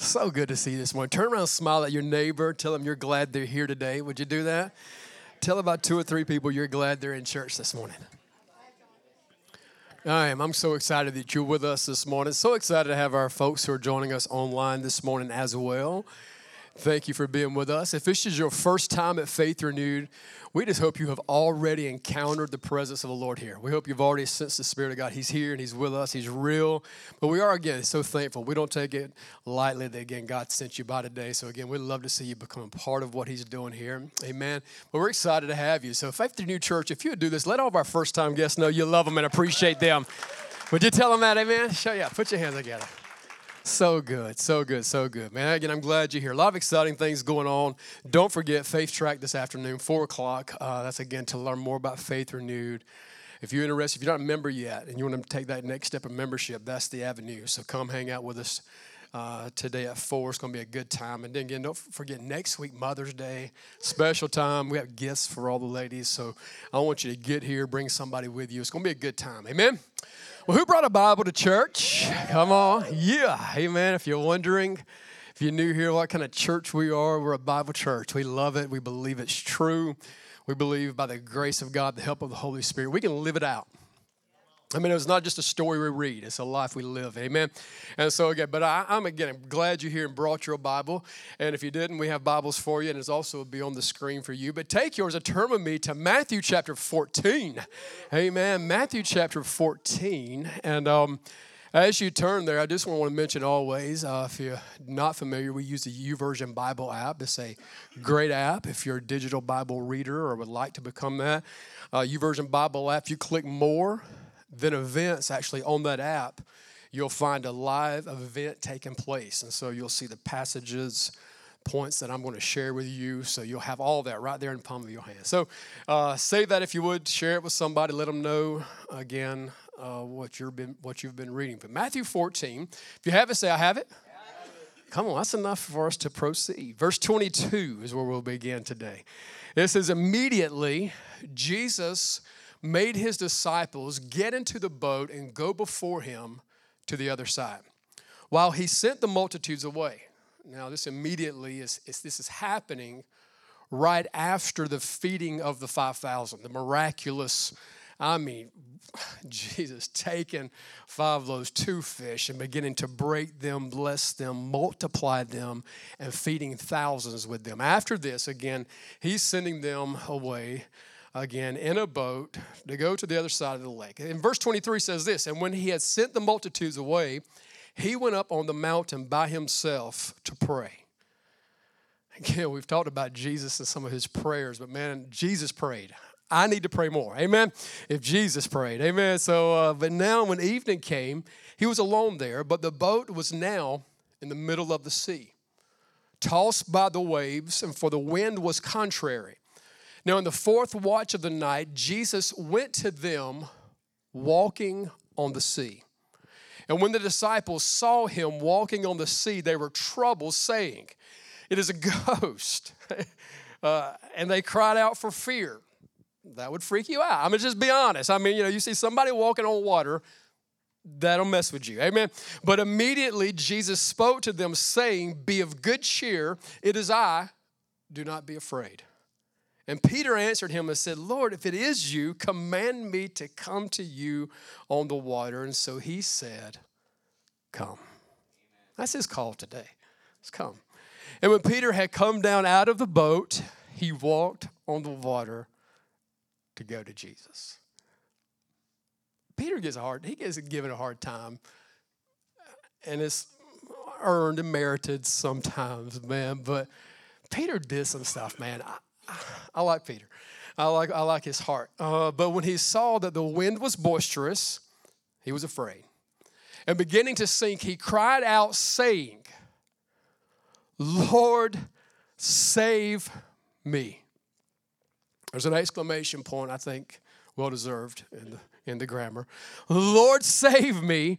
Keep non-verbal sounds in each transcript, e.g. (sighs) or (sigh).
So good to see you this morning. Turn around, smile at your neighbor, tell them you're glad they're here today. Would you do that? Tell about two or three people you're glad they're in church this morning. I am. I'm so excited that you're with us this morning. So excited to have our folks who are joining us online this morning as well. Thank you for being with us. If this is your first time at Faith Renewed, we just hope you have already encountered the presence of the Lord here. We hope you've already sensed the Spirit of God. He's here and He's with us. He's real. But we are, again, so thankful. We don't take it lightly that, again, God sent you by today. So, again, we'd love to see you become a part of what He's doing here. Amen. But we're excited to have you. So, Faith Renewed Church, if you would do this, let all of our first time guests know you love them and appreciate them. Would you tell them that? Amen. Show yeah. Put your hands together. So good, so good, so good. Man, again, I'm glad you're here. A lot of exciting things going on. Don't forget Faith Track this afternoon, 4 o'clock. Uh, that's again to learn more about Faith Renewed. If you're interested, if you're not a member yet and you want to take that next step of membership, that's the avenue. So come hang out with us uh, today at 4. It's going to be a good time. And then again, don't forget next week, Mother's Day, special time. We have gifts for all the ladies. So I want you to get here, bring somebody with you. It's going to be a good time. Amen. Well, who brought a Bible to church? Come on. Yeah. Hey, Amen. If you're wondering, if you're new here, what kind of church we are, we're a Bible church. We love it. We believe it's true. We believe by the grace of God, the help of the Holy Spirit, we can live it out. I mean, it's not just a story we read, it's a life we live. Amen. And so, again, but I, am again glad you're here and brought your Bible. And if you didn't, we have Bibles for you, and it's also be on the screen for you. But take yours and turn with me to Matthew chapter 14. Amen. Matthew chapter 14. And, um, as you turn there, I just want to mention always, uh, if you're not familiar, we use the YouVersion Bible app. It's a great app if you're a digital Bible reader or would like to become that. Uh, YouVersion Bible app, if you click more, then events actually on that app, you'll find a live event taking place. And so you'll see the passages, points that I'm going to share with you. So you'll have all that right there in the palm of your hand. So uh, save that if you would, share it with somebody, let them know again uh, what, you've been, what you've been reading. But Matthew 14, if you have it, say, I have it. Come on, that's enough for us to proceed. Verse 22 is where we'll begin today. It says, Immediately, Jesus made his disciples get into the boat and go before him to the other side while he sent the multitudes away. Now, this immediately is, is this is happening right after the feeding of the 5,000, the miraculous, I mean, (sighs) Jesus taking five loaves, two fish, and beginning to break them, bless them, multiply them, and feeding thousands with them. After this, again, he's sending them away again in a boat to go to the other side of the lake. And verse 23 says this And when he had sent the multitudes away, he went up on the mountain by himself to pray. Again, we've talked about Jesus and some of his prayers, but man, Jesus prayed. I need to pray more. Amen. If Jesus prayed. Amen. So, uh, but now when evening came, he was alone there, but the boat was now in the middle of the sea, tossed by the waves, and for the wind was contrary. Now, in the fourth watch of the night, Jesus went to them walking on the sea. And when the disciples saw him walking on the sea, they were troubled, saying, It is a (laughs) ghost. (laughs) uh, and they cried out for fear. That would freak you out. I'm mean, just be honest. I mean, you know, you see somebody walking on water, that'll mess with you. Amen. But immediately Jesus spoke to them, saying, Be of good cheer. It is I. Do not be afraid. And Peter answered him and said, Lord, if it is you, command me to come to you on the water. And so he said, Come. That's his call today. Let's come. And when Peter had come down out of the boat, he walked on the water to go to Jesus. Peter gets a hard, he gets given a hard time. And it's earned and merited sometimes, man. But Peter did some stuff, man. I, (sighs) I like Peter. I like, I like his heart. Uh, but when he saw that the wind was boisterous, he was afraid. And beginning to sink, he cried out, saying, Lord, save me. There's an exclamation point, I think, well deserved in the, in the grammar. Lord, save me.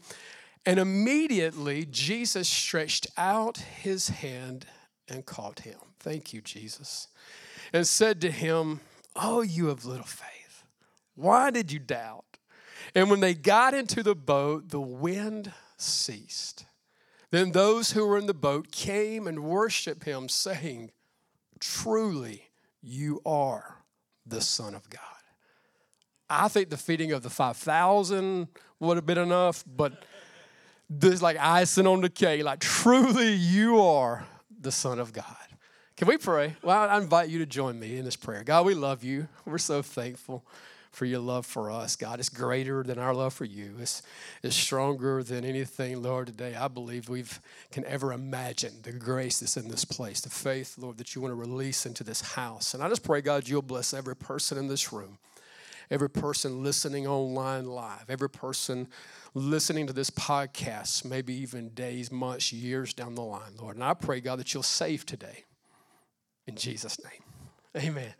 And immediately Jesus stretched out his hand and caught him. Thank you, Jesus. And said to him, Oh, you of little faith. Why did you doubt? And when they got into the boat, the wind ceased. Then those who were in the boat came and worshiped him, saying, Truly, you are the Son of God. I think the feeding of the 5,000 would have been enough, but this like icing on the cake, like truly you are the Son of God. Can we pray? Well, I invite you to join me in this prayer. God, we love you. We're so thankful for your love for us. God, it's greater than our love for you. It's, it's stronger than anything, Lord, today I believe we can ever imagine the grace that's in this place, the faith, Lord, that you want to release into this house. And I just pray, God, you'll bless every person in this room, every person listening online live, every person listening to this podcast, maybe even days, months, years down the line, Lord. And I pray, God, that you'll save today. In Jesus' name. Amen.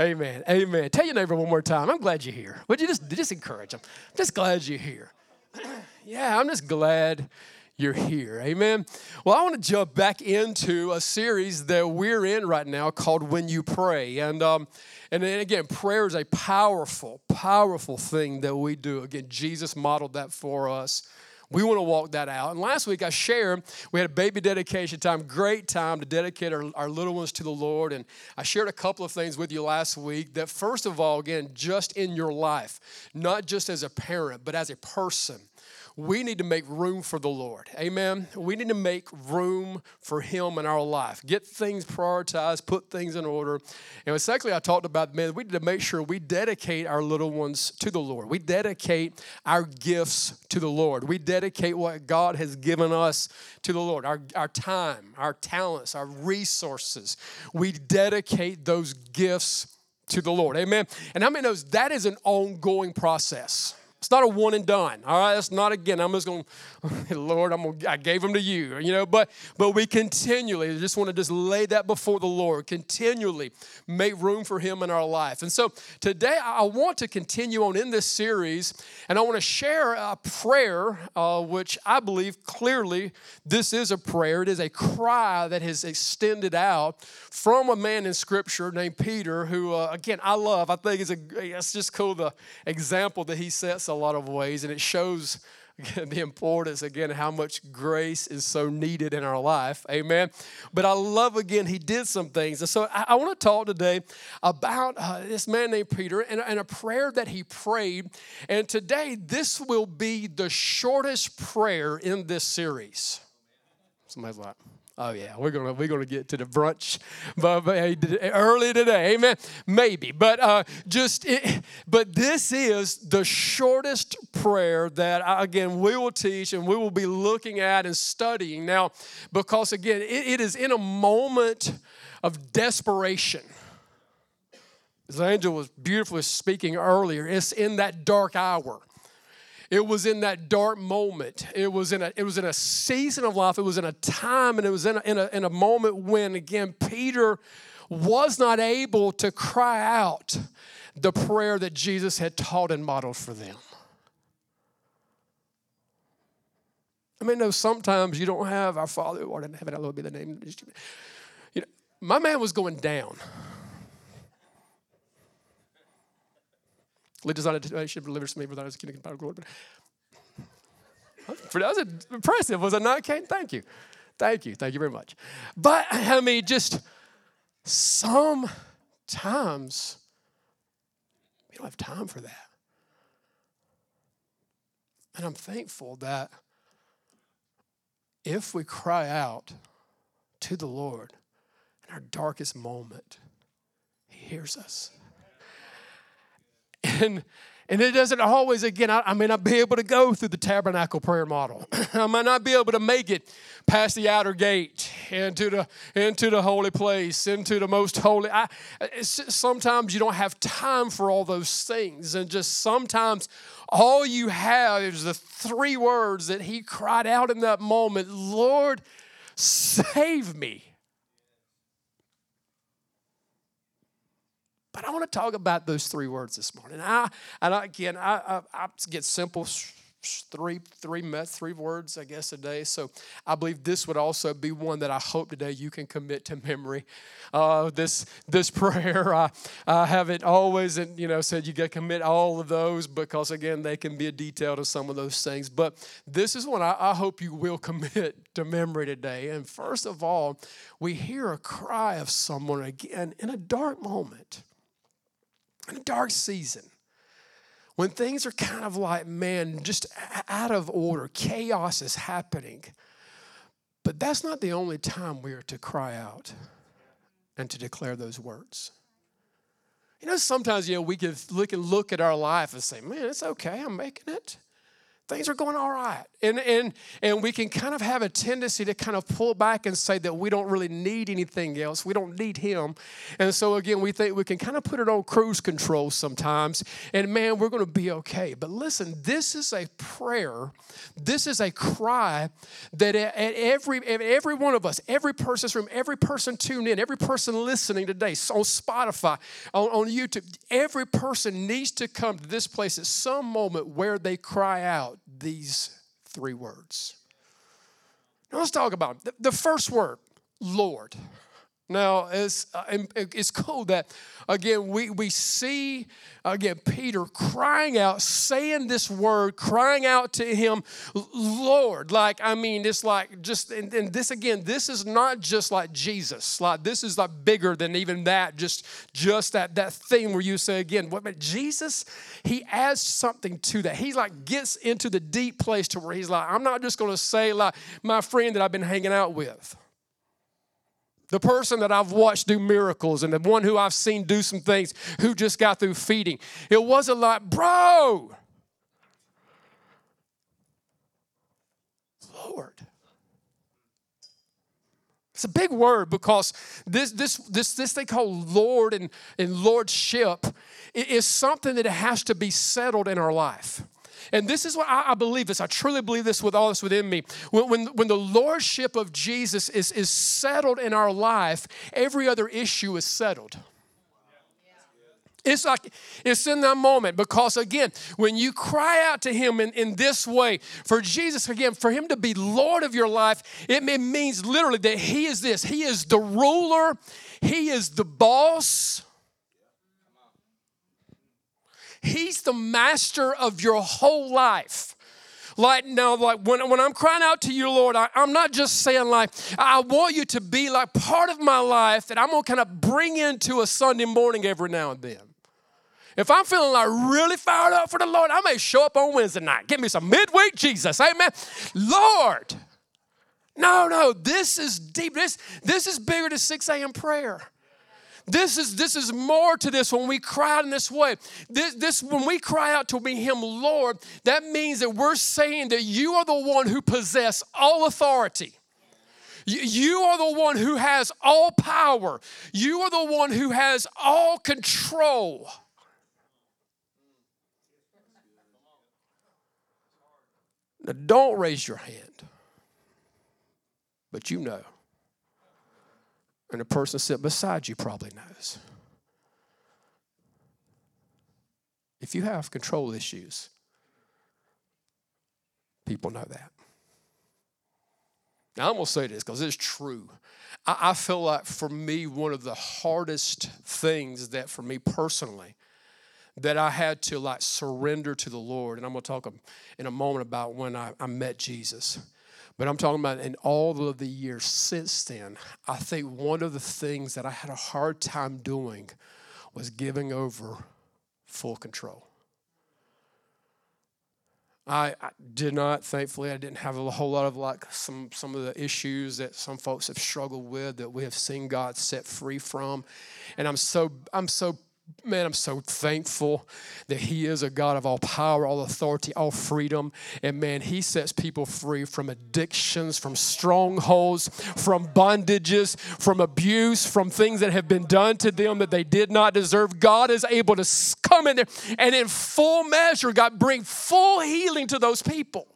Amen. Amen. Tell your neighbor one more time. I'm glad you're here. Would you just just encourage them? I'm just glad you're here. (clears throat) yeah, I'm just glad you're here. Amen. Well, I want to jump back into a series that we're in right now called When You Pray. And um, and again, prayer is a powerful, powerful thing that we do. Again, Jesus modeled that for us. We want to walk that out. And last week I shared, we had a baby dedication time, great time to dedicate our, our little ones to the Lord. And I shared a couple of things with you last week that, first of all, again, just in your life, not just as a parent, but as a person we need to make room for the Lord. Amen. We need to make room for Him in our life. Get things prioritized, put things in order. And secondly, I talked about, man, we need to make sure we dedicate our little ones to the Lord. We dedicate our gifts to the Lord. We dedicate what God has given us to the Lord our, our time, our talents, our resources. We dedicate those gifts to the Lord. Amen. And how many knows that is an ongoing process? It's not a one and done. All right, it's not again. I'm just going, (laughs) Lord, I'm gonna, I gave them to you. You know, but but we continually just want to just lay that before the Lord. Continually make room for Him in our life. And so today I want to continue on in this series, and I want to share a prayer, uh, which I believe clearly this is a prayer. It is a cry that has extended out from a man in Scripture named Peter, who uh, again I love. I think it's a it's just cool the example that he sets a lot of ways, and it shows the importance, again, how much grace is so needed in our life. Amen. But I love, again, he did some things. And so I, I want to talk today about uh, this man named Peter and, and a prayer that he prayed. And today, this will be the shortest prayer in this series. Somebody's like, Oh yeah, we're gonna we're gonna get to the brunch, but, but early today, amen. Maybe, but uh, just it, but this is the shortest prayer that uh, again we will teach and we will be looking at and studying now, because again it, it is in a moment of desperation. As Angel was beautifully speaking earlier, it's in that dark hour. It was in that dark moment. It was in a, it was in a season of life. It was in a time and it was in a, in a, in a moment when, again, Peter was not able to cry out the prayer that Jesus had taught and modeled for them. I mean, no, sometimes you don't have our Father who art in heaven, hallowed be the name. You know, my man was going down. Lead us not deliver from evil, thine is the kingdom, power, glory. That was impressive, was it not, Kane? Thank you. Thank you. Thank you very much. But, I mean, just sometimes we don't have time for that. And I'm thankful that if we cry out to the Lord in our darkest moment, He hears us. And and it doesn't always, again, I, I, may not be able to go through the tabernacle prayer model. (clears throat) I might not be able to make it past the outer gate into the, into the holy place, into the most holy. I, sometimes you don't have time for all those things. And just sometimes all you have is the three words that he cried out in that moment Lord, save me. But I want to talk about those three words this morning. I, and I, again, I, I, I get simple three three three words I guess a day. So I believe this would also be one that I hope today you can commit to memory. Uh, this this (laughs) prayer I, I haven't always and you know said you got to commit all of those because again they can be a detail to some of those things. But this is one I, I hope you will (laughs) commit to memory today. And first of all, we hear a cry of someone again in a dark moment, in a dark season when things are kind of like, man, just out of order, chaos is happening. But that's not the only time we are to cry out and to declare those words. You know, sometimes, you know, we can look and look at our life and say, man, it's okay, I'm making it things are going all right. And, and, and we can kind of have a tendency to kind of pull back and say that we don't really need anything else. We don't need Him. And so, again, we think we can kind of put it on cruise control sometimes. And man, we're going to be okay. But listen, this is a prayer, this is a cry that at every, every one of us, every person's room, every person tuned in, every person listening today on Spotify, on, on YouTube, every person needs to come to this place at some moment where they cry out these three words. Now let's talk about them. The first word, Lord. Now, it's, uh, it's cool that, again, we, we see, again, Peter crying out, saying this word, crying out to him, Lord. Like, I mean, it's like just, and, and this, again, this is not just like Jesus. Like, this is like bigger than even that, just, just that, that thing where you say, again, what, but Jesus, he adds something to that. He like gets into the deep place to where he's like, I'm not just going to say, like, my friend that I've been hanging out with the person that I've watched do miracles and the one who I've seen do some things who just got through feeding. It wasn't like, bro, Lord. It's a big word because this, this, this, this thing called Lord and, and Lordship is something that has to be settled in our life. And this is what I, I believe this. I truly believe this with all this within me. When, when, when the lordship of Jesus is, is settled in our life, every other issue is settled. It's like it's in that moment because again, when you cry out to Him in, in this way, for Jesus, again, for Him to be Lord of your life, it means literally that He is this He is the ruler, He is the boss, He's the master of your whole life. Like now, like when, when I'm crying out to you, Lord, I, I'm not just saying like I want you to be like part of my life that I'm gonna kind of bring into a Sunday morning every now and then. If I'm feeling like really fired up for the Lord, I may show up on Wednesday night. Give me some midweek Jesus. Amen. Lord. No, no, this is deep. This, this is bigger than 6 a.m. prayer. This is this is more to this when we cry out in this way. This, this when we cry out to be Him, Lord, that means that we're saying that you are the one who possess all authority. You are the one who has all power. You are the one who has all control. Now, don't raise your hand, but you know and the person sitting beside you probably knows. If you have control issues, people know that. Now, I'm going to say this because it's true. I, I, feel like for me, one of the hardest things that for me personally, that I had to like surrender to the Lord, and I'm going to talk in a moment about when I, I met Jesus but I'm talking about in all of the years since then, I think one of the things that I had a hard time doing was giving over full control. I, I, did not, thankfully, I didn't have a whole lot of like some, some of the issues that some folks have struggled with that we have seen God set free from. And I'm so, I'm so man, I'm so thankful that He is a God of all power, all authority, all freedom. And man, He sets people free from addictions, from strongholds, from bondages, from abuse, from things that have been done to them that they did not deserve. God is able to come in there and in full measure, God bring full healing to those people.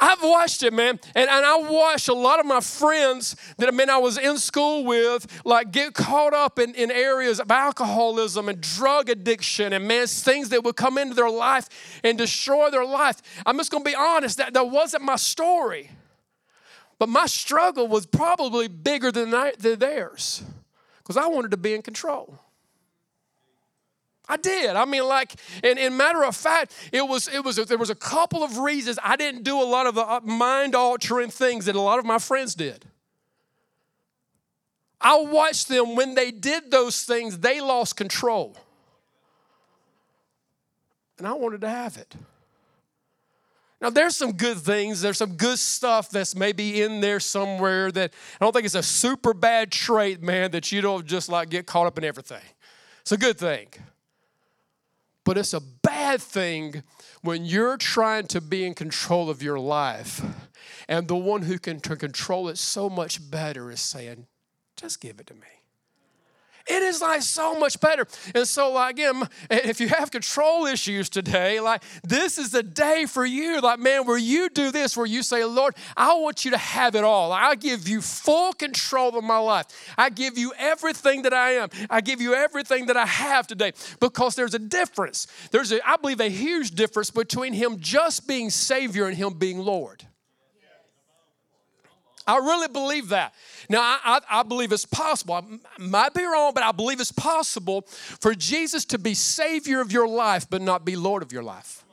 I've watched it, man. And, and I watched a lot of my friends that I mean I was in school with, like get caught up in, in areas of alcoholism and drug addiction and man, things that would come into their life and destroy their life. I'm just gonna be honest, that, that wasn't my story. But my struggle was probably bigger than, than theirs because I wanted to be in control. I did. I mean, like, and, in matter of fact, it was, it was, there was a couple of reasons I didn't do a lot of the uh, mind altering things that a lot of my friends did. I watched them when they did those things, they lost control. And I wanted to have it. Now, there's some good things. There's some good stuff that's maybe in there somewhere that I don't think it's a super bad trait, man, that you don't just like get caught up in everything. It's a good thing. But it's a bad thing when you're trying to be in control of your life and the one who can control it so much better is saying, just give it to me. It is like so much better. And so, like, again, (laughs) if you have control issues today, like, this is the day for you, like, man, where you do this, where you say, Lord, I want you to have it all. I give you full control of my life. I give you everything that I am. I give you everything that I have today because there's a difference. There's, a, I believe, a huge difference between Him just being Savior and Him being Lord. I really believe that. Now, I, I, I, believe it's possible. I might be wrong, but I believe it's possible for Jesus to be Savior of your life, but not be Lord of your life.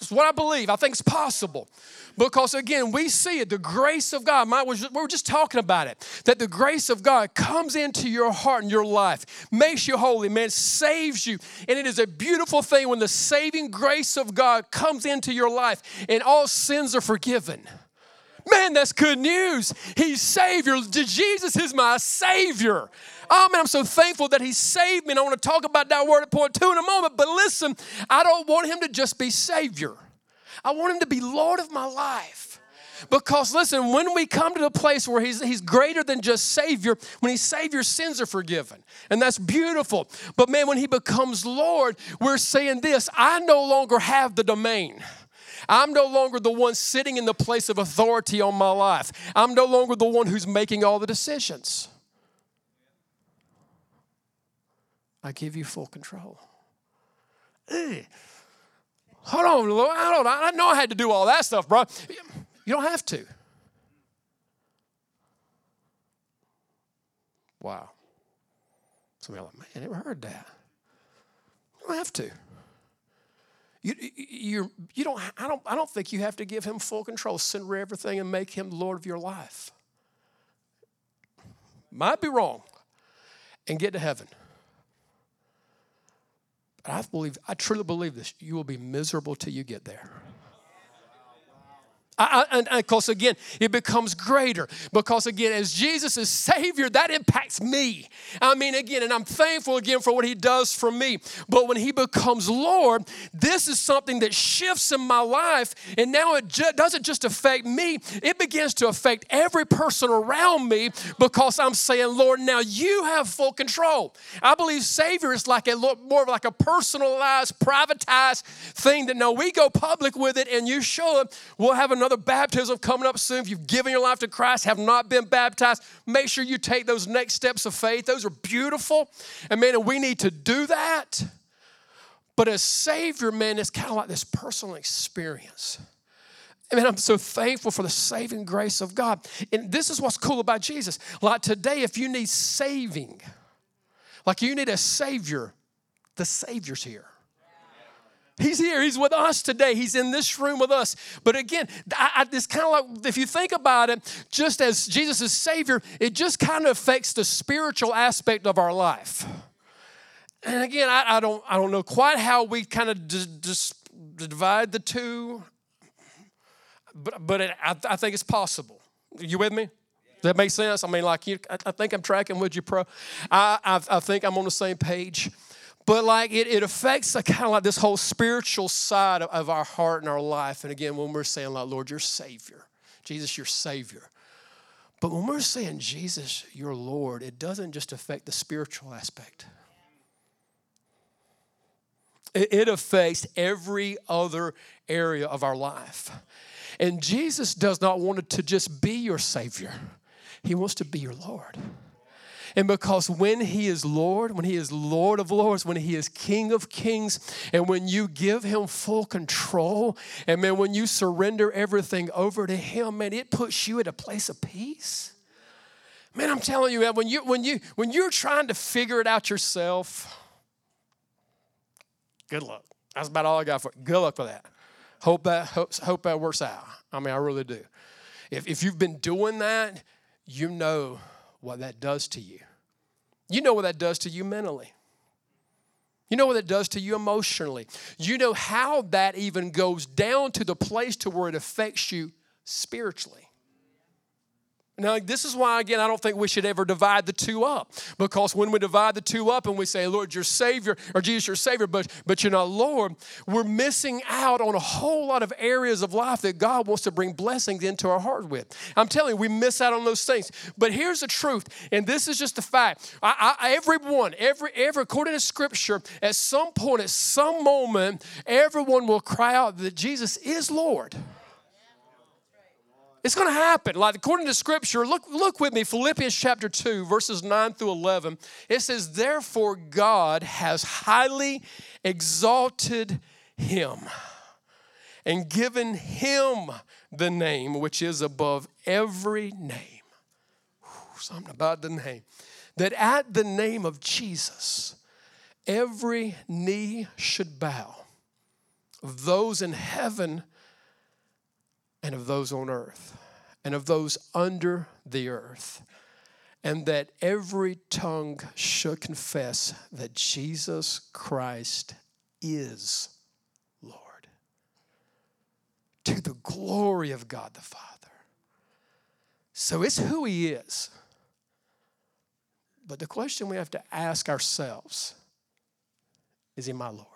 That's what I believe. I think it's possible. Because again, we see it, the grace of God. My, we were just talking about it, that the grace of God comes into your heart and your life, makes you holy, man, saves you. And it is a beautiful thing when the saving grace of God comes into your life and all sins are forgiven. Man, that's good news. He's Savior. Jesus is my Savior. Oh man, I'm so thankful that He saved me. And I want to talk about that word at point two in a moment. But listen, I don't want Him to just be Savior, I want Him to be Lord of my life. Because listen, when we come to the place where he's, he's greater than just Savior, when He's Savior, sins are forgiven. And that's beautiful. But man, when He becomes Lord, we're saying this I no longer have the domain. I'm no longer the one sitting in the place of authority on my life. I'm no longer the one who's making all the decisions. I give you full control. Ugh. Hold on, Lord. I don't. I know I had to do all that stuff, bro. You don't have to. Wow. Some of you are like, man, I never heard that. You don't have to. You, you, you don't, I, don't, I don't think you have to give him full control, surrender everything, and make him Lord of your life. Might be wrong, and get to heaven. But I believe, I truly believe this. You will be miserable till you get there. I, and of course, again, it becomes greater because, again, as Jesus is Savior, that impacts me. I mean, again, and I'm thankful again for what He does for me. But when He becomes Lord, this is something that shifts in my life. And now it ju- doesn't just affect me, it begins to affect every person around me because I'm saying, Lord, now you have full control. I believe Savior is like a more of like a personalized, privatized thing that no, we go public with it and you show it, we'll have another another baptism coming up soon. If you've given your life to Christ, have not been baptized, make sure you take those next steps of faith. Those are beautiful. And man, we need to do that. But as Savior, man, it's kind of like this personal experience. I mean, I'm so thankful for the saving grace of God. And this is what's cool about Jesus. Like today, if you need saving, like you need a Savior, the Savior's here. He's here. He's with us today. He's in this room with us. But again, I, I, it's kind of like if you think about it, just as Jesus is Savior, it just kind of affects the spiritual aspect of our life. And again, I, I don't, I don't know quite how we kind of divide the two, but, but it, I, think it's possible. You with me? That make sense? I mean, like you, I, think I'm tracking with you, pro. I, I, I think I'm on the same page but like it, it affects kind of like this whole spiritual side of, of, our heart and our life. And again, when we're saying, like, Lord, you're Savior, Jesus, you're Savior. But when we're saying, Jesus, you're Lord, it doesn't just affect the spiritual aspect, it, it affects every other area of our life. And Jesus does not want to just be your Savior, He wants to be your Lord. And because when He is Lord, when He is Lord of Lords, when He is King of Kings, and when you give Him full control, and man, when you surrender everything over to Him, man, it puts you at a place of peace. Man, I'm telling you, man, when you when you when you're trying to figure it out yourself, good luck. That's about all I got for you. Good luck with that. Hope that hope, hope that works out. I mean, I really do. If if you've been doing that, you know what that does to you. You know what that does to you mentally. You know what it does to you emotionally. You know how that even goes down to the place to where it affects you spiritually. Now, this is why, again, I don't think we should ever divide the two up. Because when we divide the two up and we say, Lord, you're Savior, or Jesus, you're Savior, but, but you're not Lord, we're missing out on a whole lot of areas of life that God wants to bring blessings into our heart with. I'm telling you, we miss out on those things. But here's the truth, and this is just a fact. I, I, everyone, every, every, according to Scripture, at some point, at some moment, everyone will cry out that Jesus is Lord. It's going to happen. Like according to scripture, look, look with me, Philippians chapter 2, verses 9 through 11. It says, Therefore, God has highly exalted him and given him the name which is above every name. Whew, something about the name. That at the name of Jesus, every knee should bow those in heaven and of those on earth and of those under the earth, and that every tongue should confess that Jesus Christ is Lord. To the glory of God the Father. So it's who He is. But the question we have to ask ourselves is He my Lord?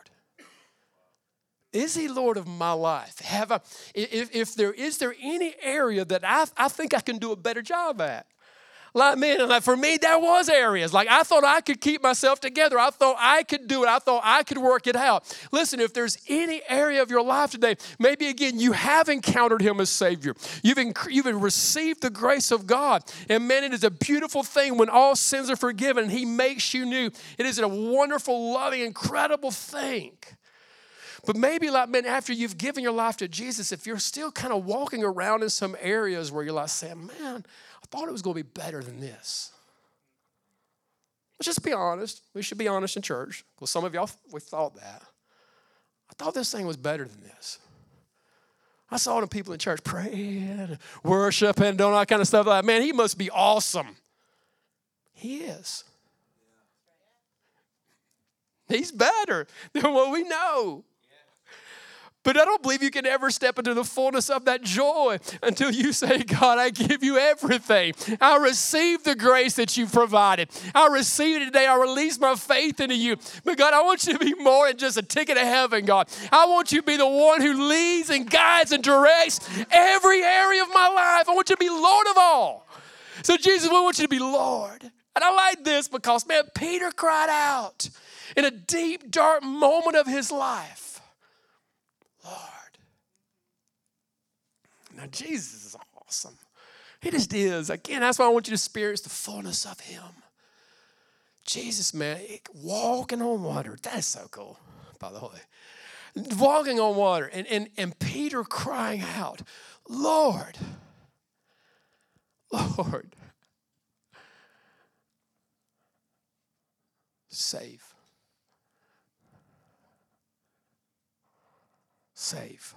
Is he Lord of my life? Have I, if, if there is there any area that I, I think I can do a better job at? Like man, and like for me, there was areas. Like I thought I could keep myself together. I thought I could do it. I thought I could work it out. Listen, if there's any area of your life today, maybe again you have encountered Him as Savior. You've inc- you've received the grace of God, and man, it is a beautiful thing when all sins are forgiven and He makes you new. It is a wonderful, loving, incredible thing. But maybe, like, man, after you've given your life to Jesus, if you're still kind of walking around in some areas where you're like saying, man, I thought it was going to be better than this. Let's just be honest. We should be honest in church. Because some of y'all, we thought that. I thought this thing was better than this. I saw the people in church praying, worshiping, doing all that kind of stuff. Like, man, he must be awesome. He is. He's better than what we know. But I don't believe you can ever step into the fullness of that joy until you say, God, I give you everything. I receive the grace that you've provided. I receive it today. I release my faith into you. But God, I want you to be more than just a ticket to heaven, God. I want you to be the one who leads and guides and directs every area of my life. I want you to be Lord of all. So, Jesus, we want you to be Lord. And I like this because, man, Peter cried out in a deep, dark moment of his life. Lord. Now, Jesus is awesome. He just is. Again, that's why I want you to experience the fullness of Him. Jesus, man, walking on water. That's so cool, by the way. Walking on water. And, and, and Peter crying out, Lord, Lord, save. Save.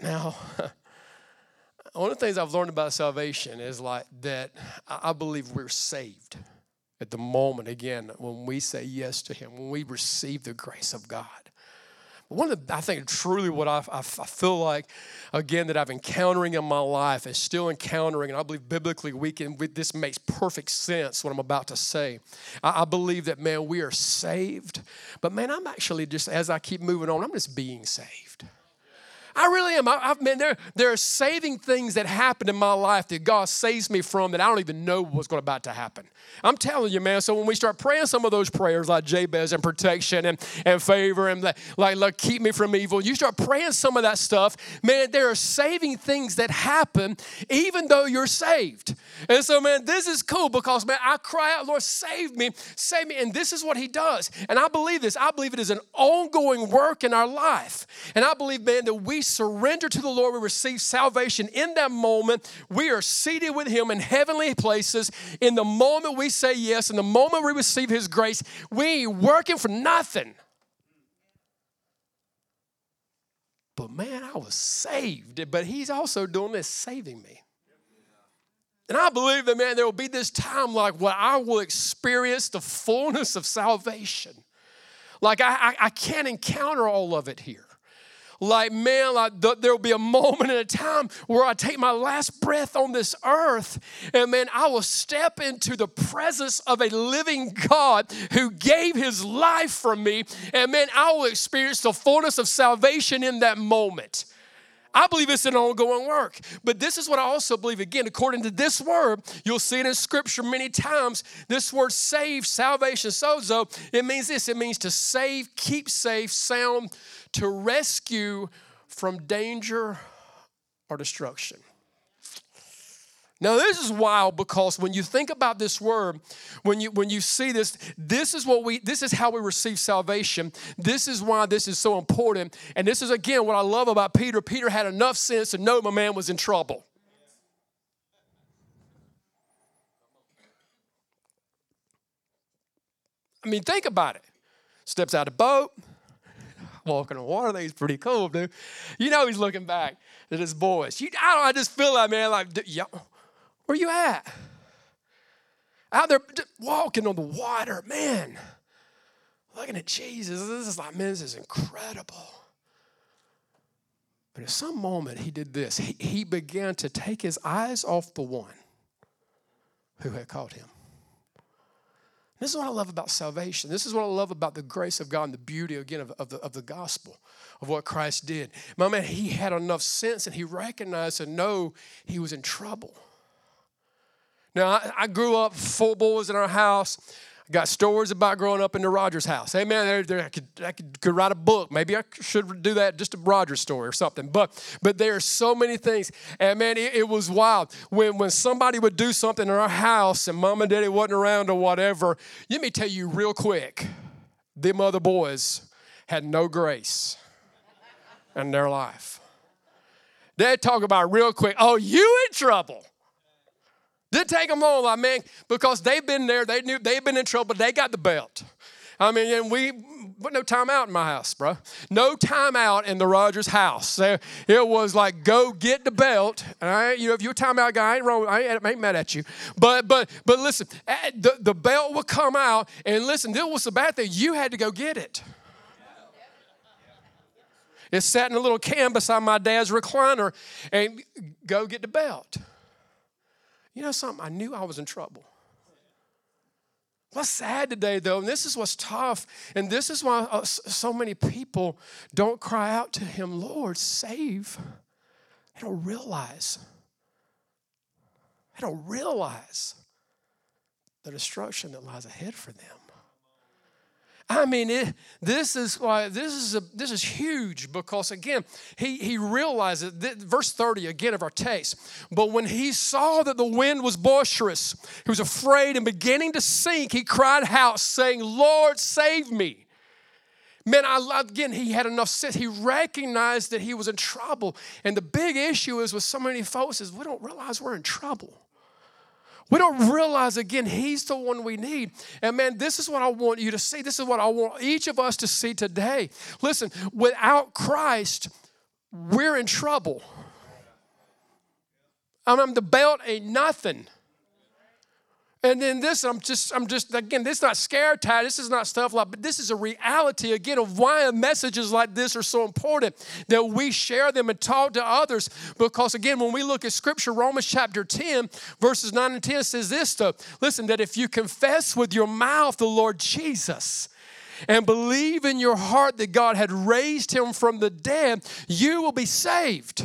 Now, (laughs) one of the things I've learned about salvation is like that I believe we're saved at the moment, again, when we say yes to Him, when we receive the grace of God. One of the, I think truly what I, I, I, feel like, again, that I've encountering in my life is still encountering, and I believe biblically we can, we, this makes perfect sense what I'm about to say. I, I believe that, man, we are saved, but man, I'm actually just, as I keep moving on, I'm just being saved. I really am. I, I man, there, there are saving things that happen in my life that God saves me from that I don't even know what's going about to happen. I'm telling you, man. So when we start praying some of those prayers like Jabez and protection and, and favor and like, like, like keep me from evil, you start praying some of that stuff, man, there are saving things that happen even though you're saved. And so, man, this is cool because, man, I cry out, Lord, save me, save me. And this is what He does. And I believe this. I believe it is an ongoing work in our life. And I believe, man, that we surrender to the Lord, we receive salvation in that moment. We are seated with Him in heavenly places. In the moment we say yes, in the moment we receive His grace, we ain't working for nothing. But man, I was saved. But He's also doing this, saving me. And I believe that, man, there will be this time like what I will experience the fullness of salvation. Like I, I, I can't encounter all of it here. Like, man, like th- there'll be a moment in a time where I take my last breath on this earth, and man, I will step into the presence of a living God who gave his life for me, and man, I will experience the fullness of salvation in that moment. I believe it's an ongoing work. But this is what I also believe. Again, according to this word, you'll see it in scripture many times. This word save, salvation, sozo, it means this it means to save, keep safe, sound, to rescue from danger or destruction. Now, this is wild because when you think about this word, when you when you see this, this is what we this is how we receive salvation. This is why this is so important. And this is again what I love about Peter. Peter had enough sense to know my man was in trouble. I mean, think about it. Steps out of boat, walking on water. He's pretty cool, dude. You know he's looking back at his boys. You, I. I just feel that man. Like, yeah, where you at? Out there walking on the water, man. Looking at Jesus. This is like, man, this is incredible. But at some moment, he did this. He, he began to take his eyes off the one who had called him. This is what I love about salvation. This is what I love about the grace of God and the beauty, again, of, of, the, of the gospel, of what Christ did. My man, he had enough sense and he recognized and know he was in trouble. Now, I, I grew up, four boys in our house. I got stories about growing up in the Rogers house. Hey, man, I, could, I could, could, write a book. Maybe I should do that, just a Rogers story or something. But but there are so many things. And, man, it, it was wild. When, when somebody would do something in our house and mom and daddy wasn't around or whatever, let me tell you real quick, them other boys had no grace in their life. They'd talk about real quick, oh, you in trouble. Didn't take them long, I mean, because they've been there, they knew they've been in trouble, they got the belt. I mean, and we no time out in my house, bro. No time out in the Rogers house. It was like, go get the belt. All right, you know, if you're a timeout guy, I ain't wrong. I ain't, I ain't mad at you. But but but listen, eh, the, the belt would come out, and listen, this was the bad thing. You had to go get it. It sat in a little can beside my dad's recliner, and go get the belt. You know something? I knew I was in trouble. What's sad today, though, and this is what's tough, and this is why uh, so many people don't cry out to Him, Lord, save. They don't realize. They don't realize the destruction that lies ahead for them. I mean, it, this is why this is a, this is huge because again, he he realizes that, verse 30 again of our text. But when he saw that the wind was boisterous, he was afraid and beginning to sink, he cried out, saying, Lord, save me. Man, I, love, again, he had enough sense. He recognized that he was in trouble. And the big issue is with so many folks is we don't realize we're in trouble. We don't realize again, He's the one we need. And man, this is what I want you to see. This is what I want each of us to see today. Listen, without Christ, we're in trouble. I mean, the belt ain't nothing. And then this, I'm just, I'm just, again, this is not scare tag. This is not stuff like, but this is a reality again of why messages like this are so important that we share them and talk to others. Because again, when we look at scripture, Romans chapter 10, verses 9 and 10 says this stuff. Listen, that if you confess with your mouth the Lord Jesus, and believe in your heart that God had raised him from the dead, you will be saved.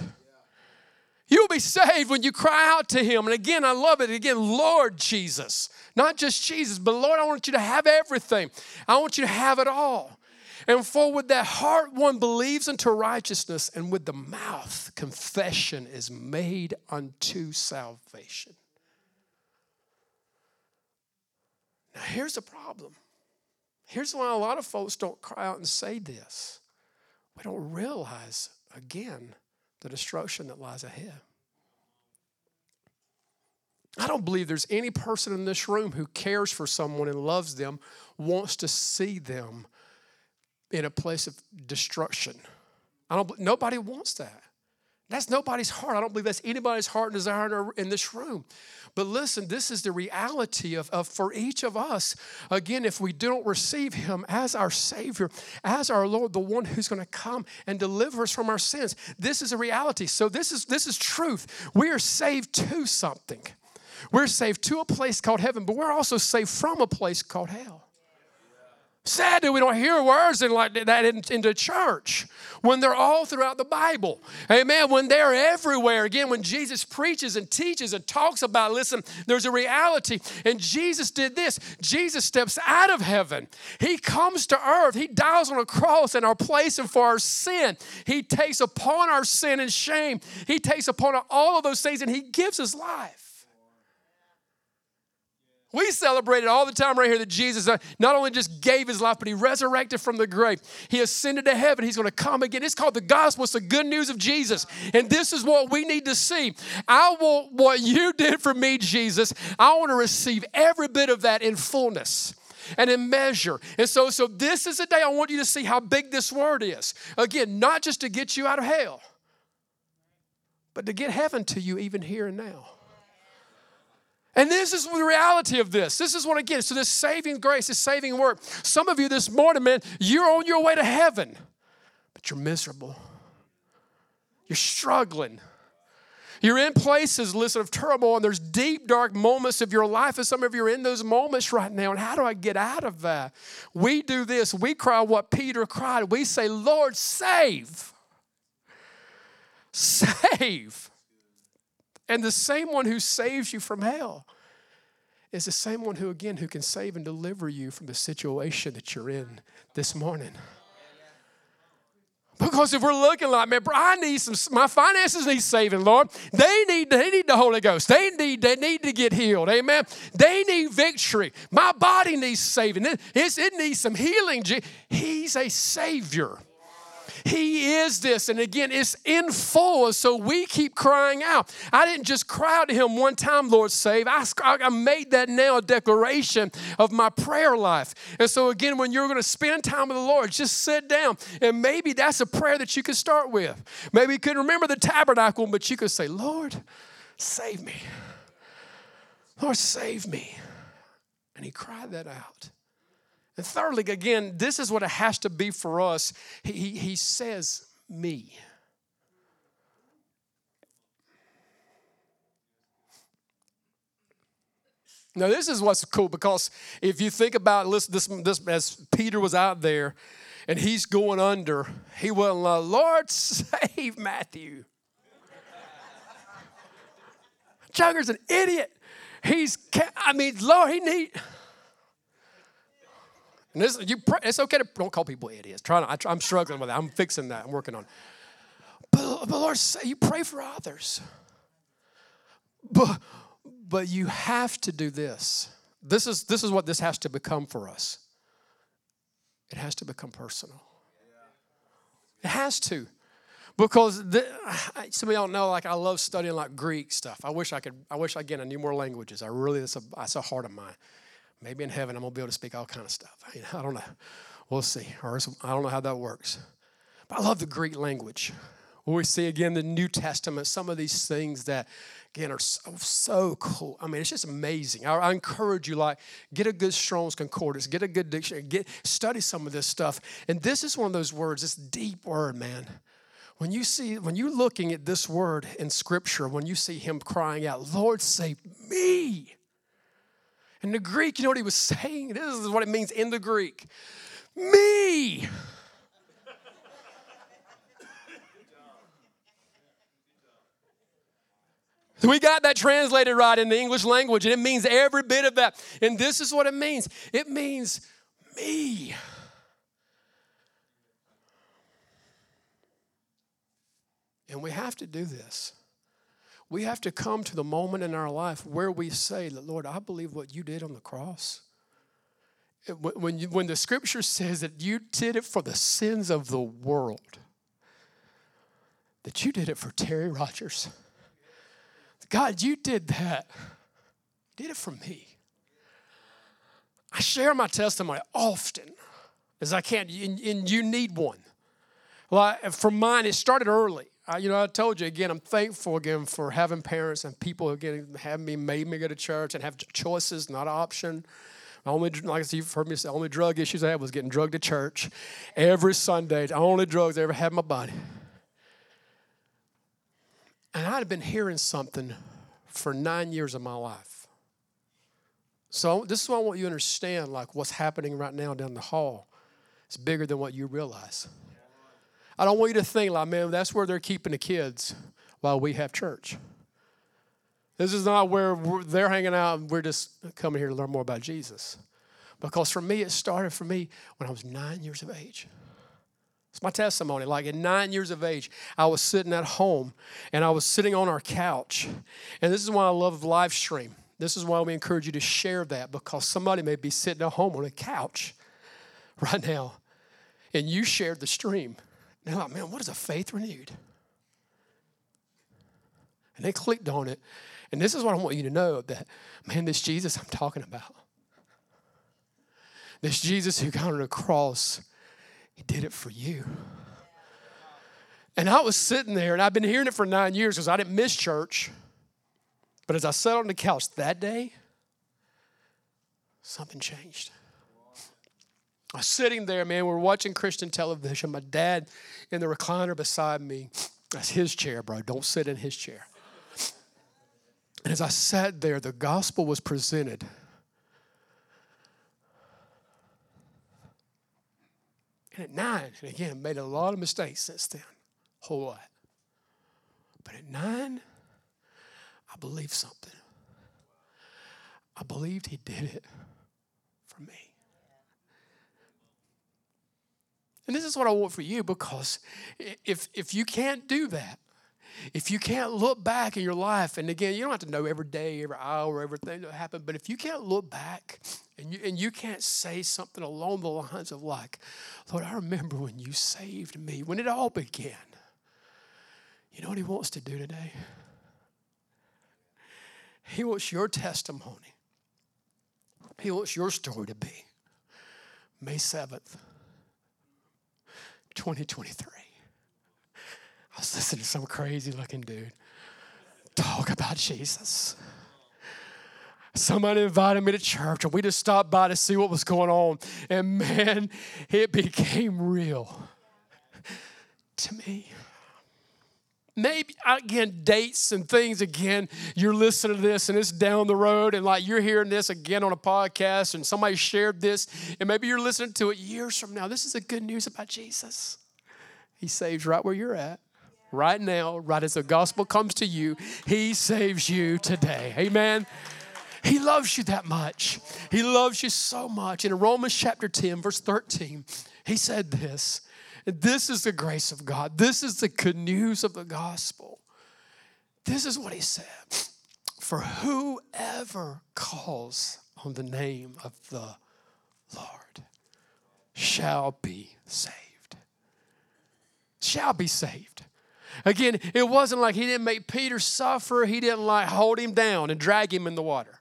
You'll be saved when you cry out to Him. And again, I love it. Again, Lord Jesus. Not just Jesus, but Lord, I want you to have everything. I want you to have it all. And for with that heart one believes unto righteousness, and with the mouth confession is made unto salvation. Now, here's the problem. Here's why a lot of folks don't cry out and say this. We don't realize, again, the destruction that lies ahead. I don't believe there's any person in this room who cares for someone and loves them, wants to see them in a place of destruction. I don't. Nobody wants that. That's nobody's heart. I don't believe that's anybody's heart and desire in this room. But listen, this is the reality of, of for each of us. Again, if we don't receive Him as our Savior, as our Lord, the one who's going to come and deliver us from our sins, this is a reality. So this is this is truth. We are saved to something. We're saved to a place called heaven, but we're also saved from a place called hell. Sad that we don't hear words like that in, into church when they're all throughout the Bible. Amen. When they're everywhere. Again, when Jesus preaches and teaches and talks about, listen, there's a reality. And Jesus did this. Jesus steps out of heaven. He comes to earth. He dies on a cross in our place and for our sin. He takes upon our sin and shame. He takes upon all of those things and he gives his life. We celebrate it all the time right here that Jesus uh, not only just gave his life, but he resurrected from the grave. He ascended to heaven. He's going to come again. It's called the gospel. It's the good news of Jesus. And this is what we need to see. I want what you did for me, Jesus. I want to receive every bit of that in fullness and in measure. And so, so this is a day I want you to see how big this word is. Again, not just to get you out of hell, but to get heaven to you even here and now. And this is the reality of this. This is what again, so this saving grace, this saving work. Some of you this morning, man, you're on your way to heaven, but you're miserable. You're struggling. You're in places, listen, of turmoil, and there's deep, dark moments of your life, and some of you are in those moments right now. And how do I get out of that? We do this. We cry what Peter cried. We say, Lord, save. (laughs) Save. And the same one who saves you from hell is the same one who, again, who can save and deliver you from the situation that you're in this morning. Because if we're looking like, man, bro, I need some, my finances need saving, Lord. They need, they need the Holy Ghost. They need, they need to get healed. Amen. They need victory. My body needs saving. It, it needs some healing. He's a Savior. He is this. And again, it's in full. So we keep crying out. I didn't just cry out to Him one time, Lord, save. I, I made that now a declaration of my prayer life. And so again, when you're going to spend time with the Lord, just sit down. And maybe that's a prayer that you could start with. Maybe you could remember the tabernacle, but you could say, Lord, save me. Lord, save me. And he cried that out. And thirdly, again, this is what it has to be for us. He, he, he says, Me. Now, this is what's cool because if you think about listen, this, this as Peter was out there and he's going under, he wasn't like, Lord, save Matthew. Chugger's an idiot. He's, I mean, Lord, he need. And this, you, it's okay to don't call people idiots. Try not, I, am struggling with that. I'm fixing that. I'm working on. But, but Lord, say you pray for others. But but you have to do this. This is this is what this has to become for us. It has to become personal. It has to. Because the, some of y'all know, like I love studying like Greek stuff. I wish I could. I wish again I knew more languages. I really that's a that's a heart of mine. Maybe in heaven I'm going to be able to speak all kind of stuff. I, mean, I don't know. We'll see. Or I don't know how that works. But I love the Greek language. we see again the New Testament, some of these things that again are so, so cool. I mean, it's just amazing. I, I, encourage you, like, get a good Strong's Concordance, get a good dictionary, get study some of this stuff. And this is one of those words, this deep word, man. When you see, when you're looking at this word in Scripture, when you see him crying out, Lord, save me. In the Greek, you know what he was (laughs) saying? This is what it means in the Greek. me. (laughs) We got that translated right in the English language, and it means every bit of that. And this is what it means it means me. And we have to do this. We have to come to the moment in our life where we say, Lord, I believe what you did on the cross. When, you, when the scripture says that you did it for the sins of the world, that you did it for Terry Rogers. God, you did that. You did it for me. I share my testimony often as I can, and, and you need one. Well, for mine, it started early. I, you know, I told you again, I'm thankful again for having parents and people again having me made me go to church and have choices, not an option. My only, like you've heard me say, the only drug issues I had was getting drugged to church every Sunday. The only drugs I ever had in my body. And I'd been hearing something for nine years of my life. So this is what I want you to understand, like what's happening right now down the hall. It's bigger than what you realize. I don't want you to think like, man, that's where they're keeping the kids while we have church. This is not where they're hanging out and we're just coming here to learn more about Jesus. Because for me, it started for me when I was nine years of age. It's my testimony. Like at nine years of age, I was sitting at home and I was sitting on our couch. And this is why I love live stream. This is why we encourage you to share that because somebody may be sitting at home on a couch (laughs) right now and you shared the stream they're like, man, what is a faith renewed? And they clicked on it. And this is what I want you to know that, man, this Jesus I'm talking about, this Jesus who got on the cross, he did it for you. And I was sitting there, and I've been hearing it for nine years because I didn't miss church. But as I sat on the couch that day, something changed. I was sitting there, man. We are watching Christian television. My dad in the recliner beside me. That's his chair, bro. Don't sit in his chair. And as I sat there, the gospel was presented. And at nine, and again, made a lot of mistakes since then, whole lot. But at nine, I believed something. I believed he did it for me. And this is what I want for you because if, if you can't do that, if you can't look back in your life, and again, you don't have to know every day, every hour, everything that happened, but if you can't look back and you, and you can't say something along the lines of, like, Lord, I remember when you saved me, when it all began, you know what He wants to do today? He wants your testimony, He wants your story to be May 7th. 2023. I was listening to some crazy looking dude talk about Jesus. Somebody invited me to church, and we just stopped by to see what was going on. And man, it became real to me. Maybe again, dates and things again. You're listening to this and it's down the road, and like you're hearing this again on a podcast, and somebody shared this, and maybe you're listening to it years from now. This is the good news about Jesus. He saves right where you're at right now, right as the gospel comes to you, He saves you today. Amen. He loves you that much. He loves you so much. In Romans chapter 10, verse 13, He said this this is the grace of God. This is the good news of the gospel. This is what he said For whoever calls on the name of the Lord shall be saved. Shall be saved. Again, it wasn't like he didn't make Peter suffer, he didn't like hold him down and drag him in the water.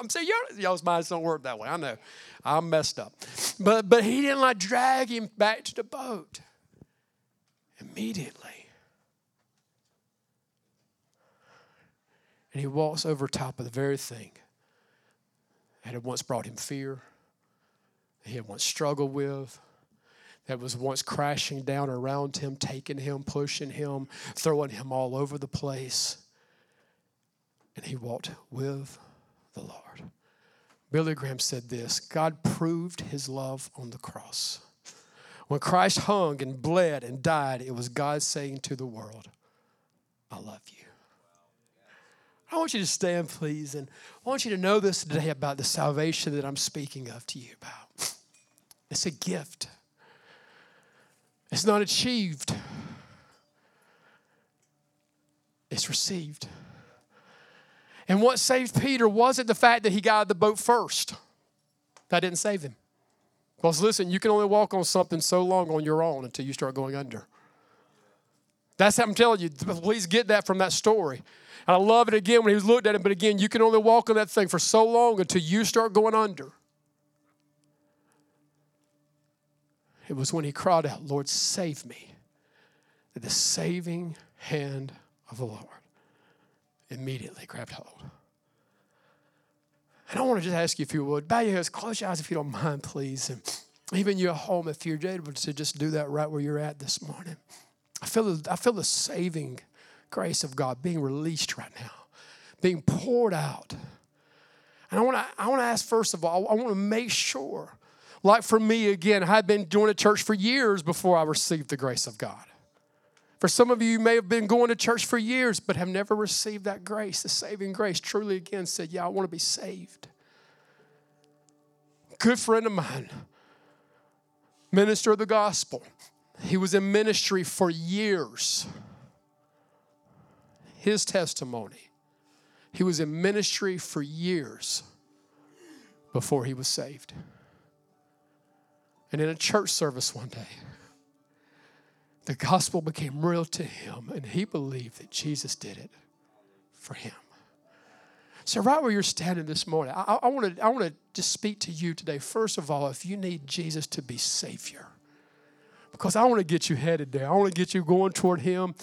I'm saying y'all's minds don't work that way. I know. I'm messed up. But but he didn't like drag him back to the boat. Immediately. And he walks over top of the very thing that had once brought him fear, that he had once struggled with, that was once crashing down around him, taking him, pushing him, throwing him all over the place. And he walked with the Lord Billy Graham said this God proved his love on the cross. When Christ hung and bled and died, it was God saying to the world, I love you. I want you to stand, please, and I want you to know this today about the salvation that I'm speaking of to you about. It's a gift, it's not achieved, it's received. And what saved Peter wasn't the fact that he got out of the boat first. That didn't save him. Because listen, you can only walk on something so long on your own until you start going under. That's how I'm telling you. Please get that from that story. And I love it again when he was looked at it, but again, you can only walk on that thing for so long until you start going under. It was when he cried out, Lord, save me, that the saving hand of the Lord immediately grabbed hold. And I want to just ask you if you would, bow your heads, close your eyes if you don't mind, please. And even you at home, if you're able to just do that right where you're at this morning. I feel, the, I feel the saving grace of God being released right now, being poured out. And I want to I want to ask first of all, I want to make sure, like for me again, I had been doing a church for years before I received the grace of God. For some of you, you may have been going to church for years, but have never received that grace, the saving grace. Truly, again, said, Yeah, I want to be saved. Good friend of mine, minister of the gospel, he was in ministry for years. His testimony, he was in ministry for years before he was saved. And in a church service one day, the gospel became real to him, and he believed that Jesus did it for him. So, right where you're standing this morning, I, I want to just speak to you today. First of all, if you need Jesus to be Savior, because I want to get you headed there. I want to get you going toward Him,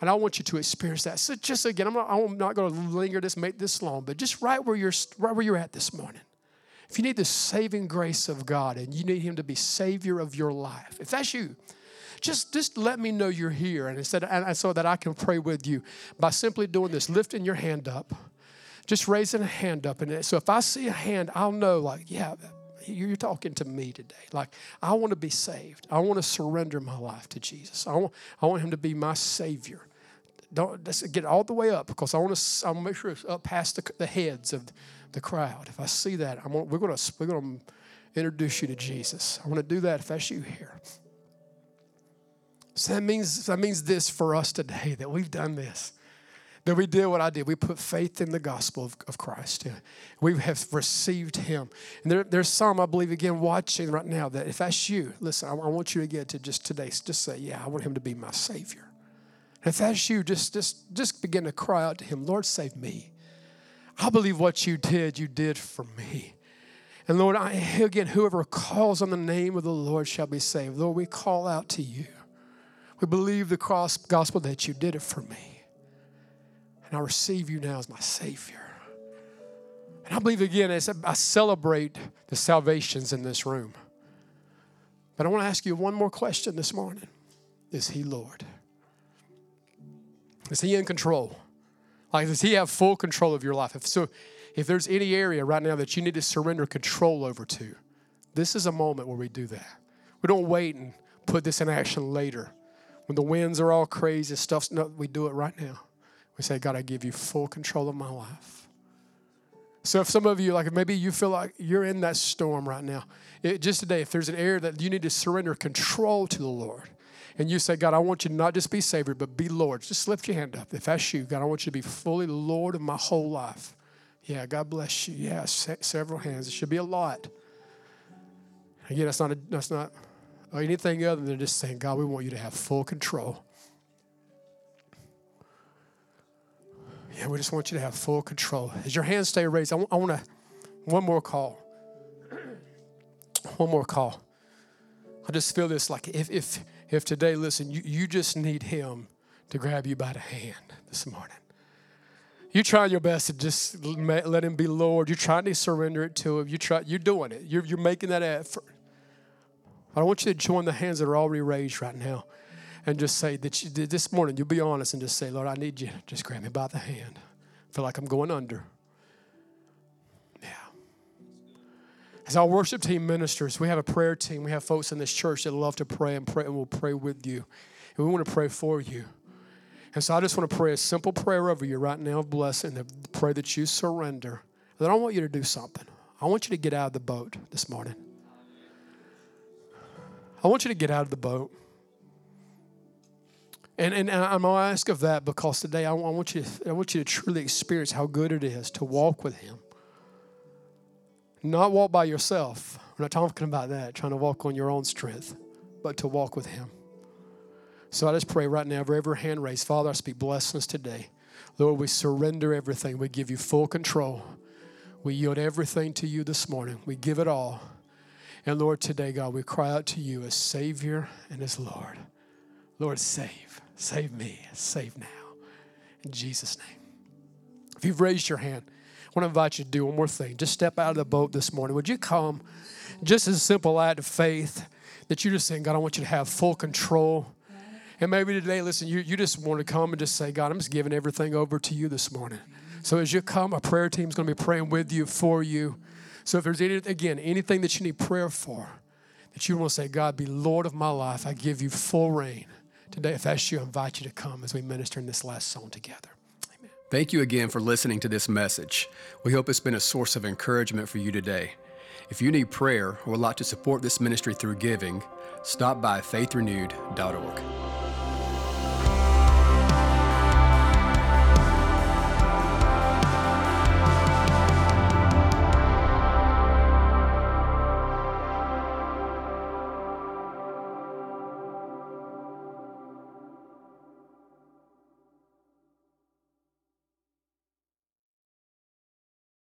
and I want you to experience that. So, just again, I'm not, I'm not going to linger this, make this long, but just right where you're right where you're at this morning. If you need the saving grace of God and you need Him to be Savior of your life, if that's you, just, just let me know you're here. And, instead, and so that I can pray with you by simply doing this, lifting your hand up, just raising a hand up. And so if I see a hand, I'll know, like, yeah, you're talking to me today. Like, I want to be saved. I want to surrender my life to Jesus. I want, I want Him to be my Savior. Don't get all the way up because I want to. I want to make sure it's up past the, the heads of the crowd. If I see that, I'm we're going to we're going to introduce you to Jesus. I want to do that if that's you here. So that means, that means this for us today that we've done this. That we did what I did. We put faith in the gospel of, of Christ. We have received Him. And there, there's some, I believe, again, watching right now that if that's you, listen, I, I want you again to just today, just say, Yeah, I want Him to be my Savior. And if that's you, just, just, just begin to cry out to Him, Lord, save me. I believe what you did, you did for me. And Lord, I, again, whoever calls on the name of the Lord shall be saved. Lord, we call out to you. We believe the cross gospel that you did it for me. And I receive you now as my Savior. And I believe again, as I celebrate the salvations in this room. But I want to ask you one more question this morning Is He Lord? Is He in control? Like, does He have full control of your life? If so, if there's any area right now that you need to surrender control over to, this is a moment where we do that. We don't wait and put this in action later. When the winds are all crazy, stuff, no, we do it right now. We say, God, I give you full control of my life. So if some of you, like maybe you feel like you're in that storm right now, it, just today, if there's an area that you need to surrender control to the Lord, and you say, God, I want you to not just be Savior, but be Lord, just lift your hand up. If that's you, God, I want you to be fully Lord of my whole life. Yeah, God bless you. Yeah, se- several hands. It should be a lot. Again, that's not a, that's not or anything other than just saying, God, we want you to have full control. Yeah, we just want you to have full control. As your hands stay raised, I, want to, one more call. one more call. I just feel this like if, if, if today, listen, you, you just need Him to grab you by the hand this morning. You're trying your best to just let Him be Lord. You're trying to surrender it to Him. You try, you're doing it. You're, you're making that effort. I want you to join the hands that are already raised right now and just say that you, this morning you'll be honest and just say, Lord, I need you. Just grab me by the hand. I feel like I'm going under. Yeah. As our worship team ministers, we have a prayer team. We have folks in this church that love to pray and pray and will pray with you. And we want to pray for you. And so I just want to pray a simple prayer over you right now of blessing, to pray that you surrender. And then I want you to do something. I want you to get out of the boat this morning. I want you to get out of the boat. And, and, I'm going to ask of that because today I want, you to, I want you to truly experience how good it is to walk with Him. Not walk by yourself. We're not talking about that, trying to walk on your own strength, but to walk with Him. So I just pray right now, for every hand raised, Father, I speak blessings today. Lord, we surrender everything. We give you full control. We yield everything to you this morning. We give it all. And Lord, today, God, we cry out to you as Savior and as Lord. Lord, save. Save me. Save now. In Jesus' name. If you've raised your hand, I want to invite you to do one more thing. Just step out of the boat this morning. Would you come? Just as a simple act of faith that you're just saying, God, I want you to have full control. And maybe today, listen, you, you just want to come and just say, God, I'm just giving everything over to you this morning. So as you come, a prayer team is going to be praying with you, for you. So if there's any, again, anything that you need prayer for, that you want to say, God, be Lord of my life, I give you full reign. Today, if that's you, I invite you to come as we minister in this last song together. Amen. Thank you again for listening to this message. We hope it's been a source of encouragement for you today. If you need prayer or would like to support this ministry through giving, stop by faithrenewed.org.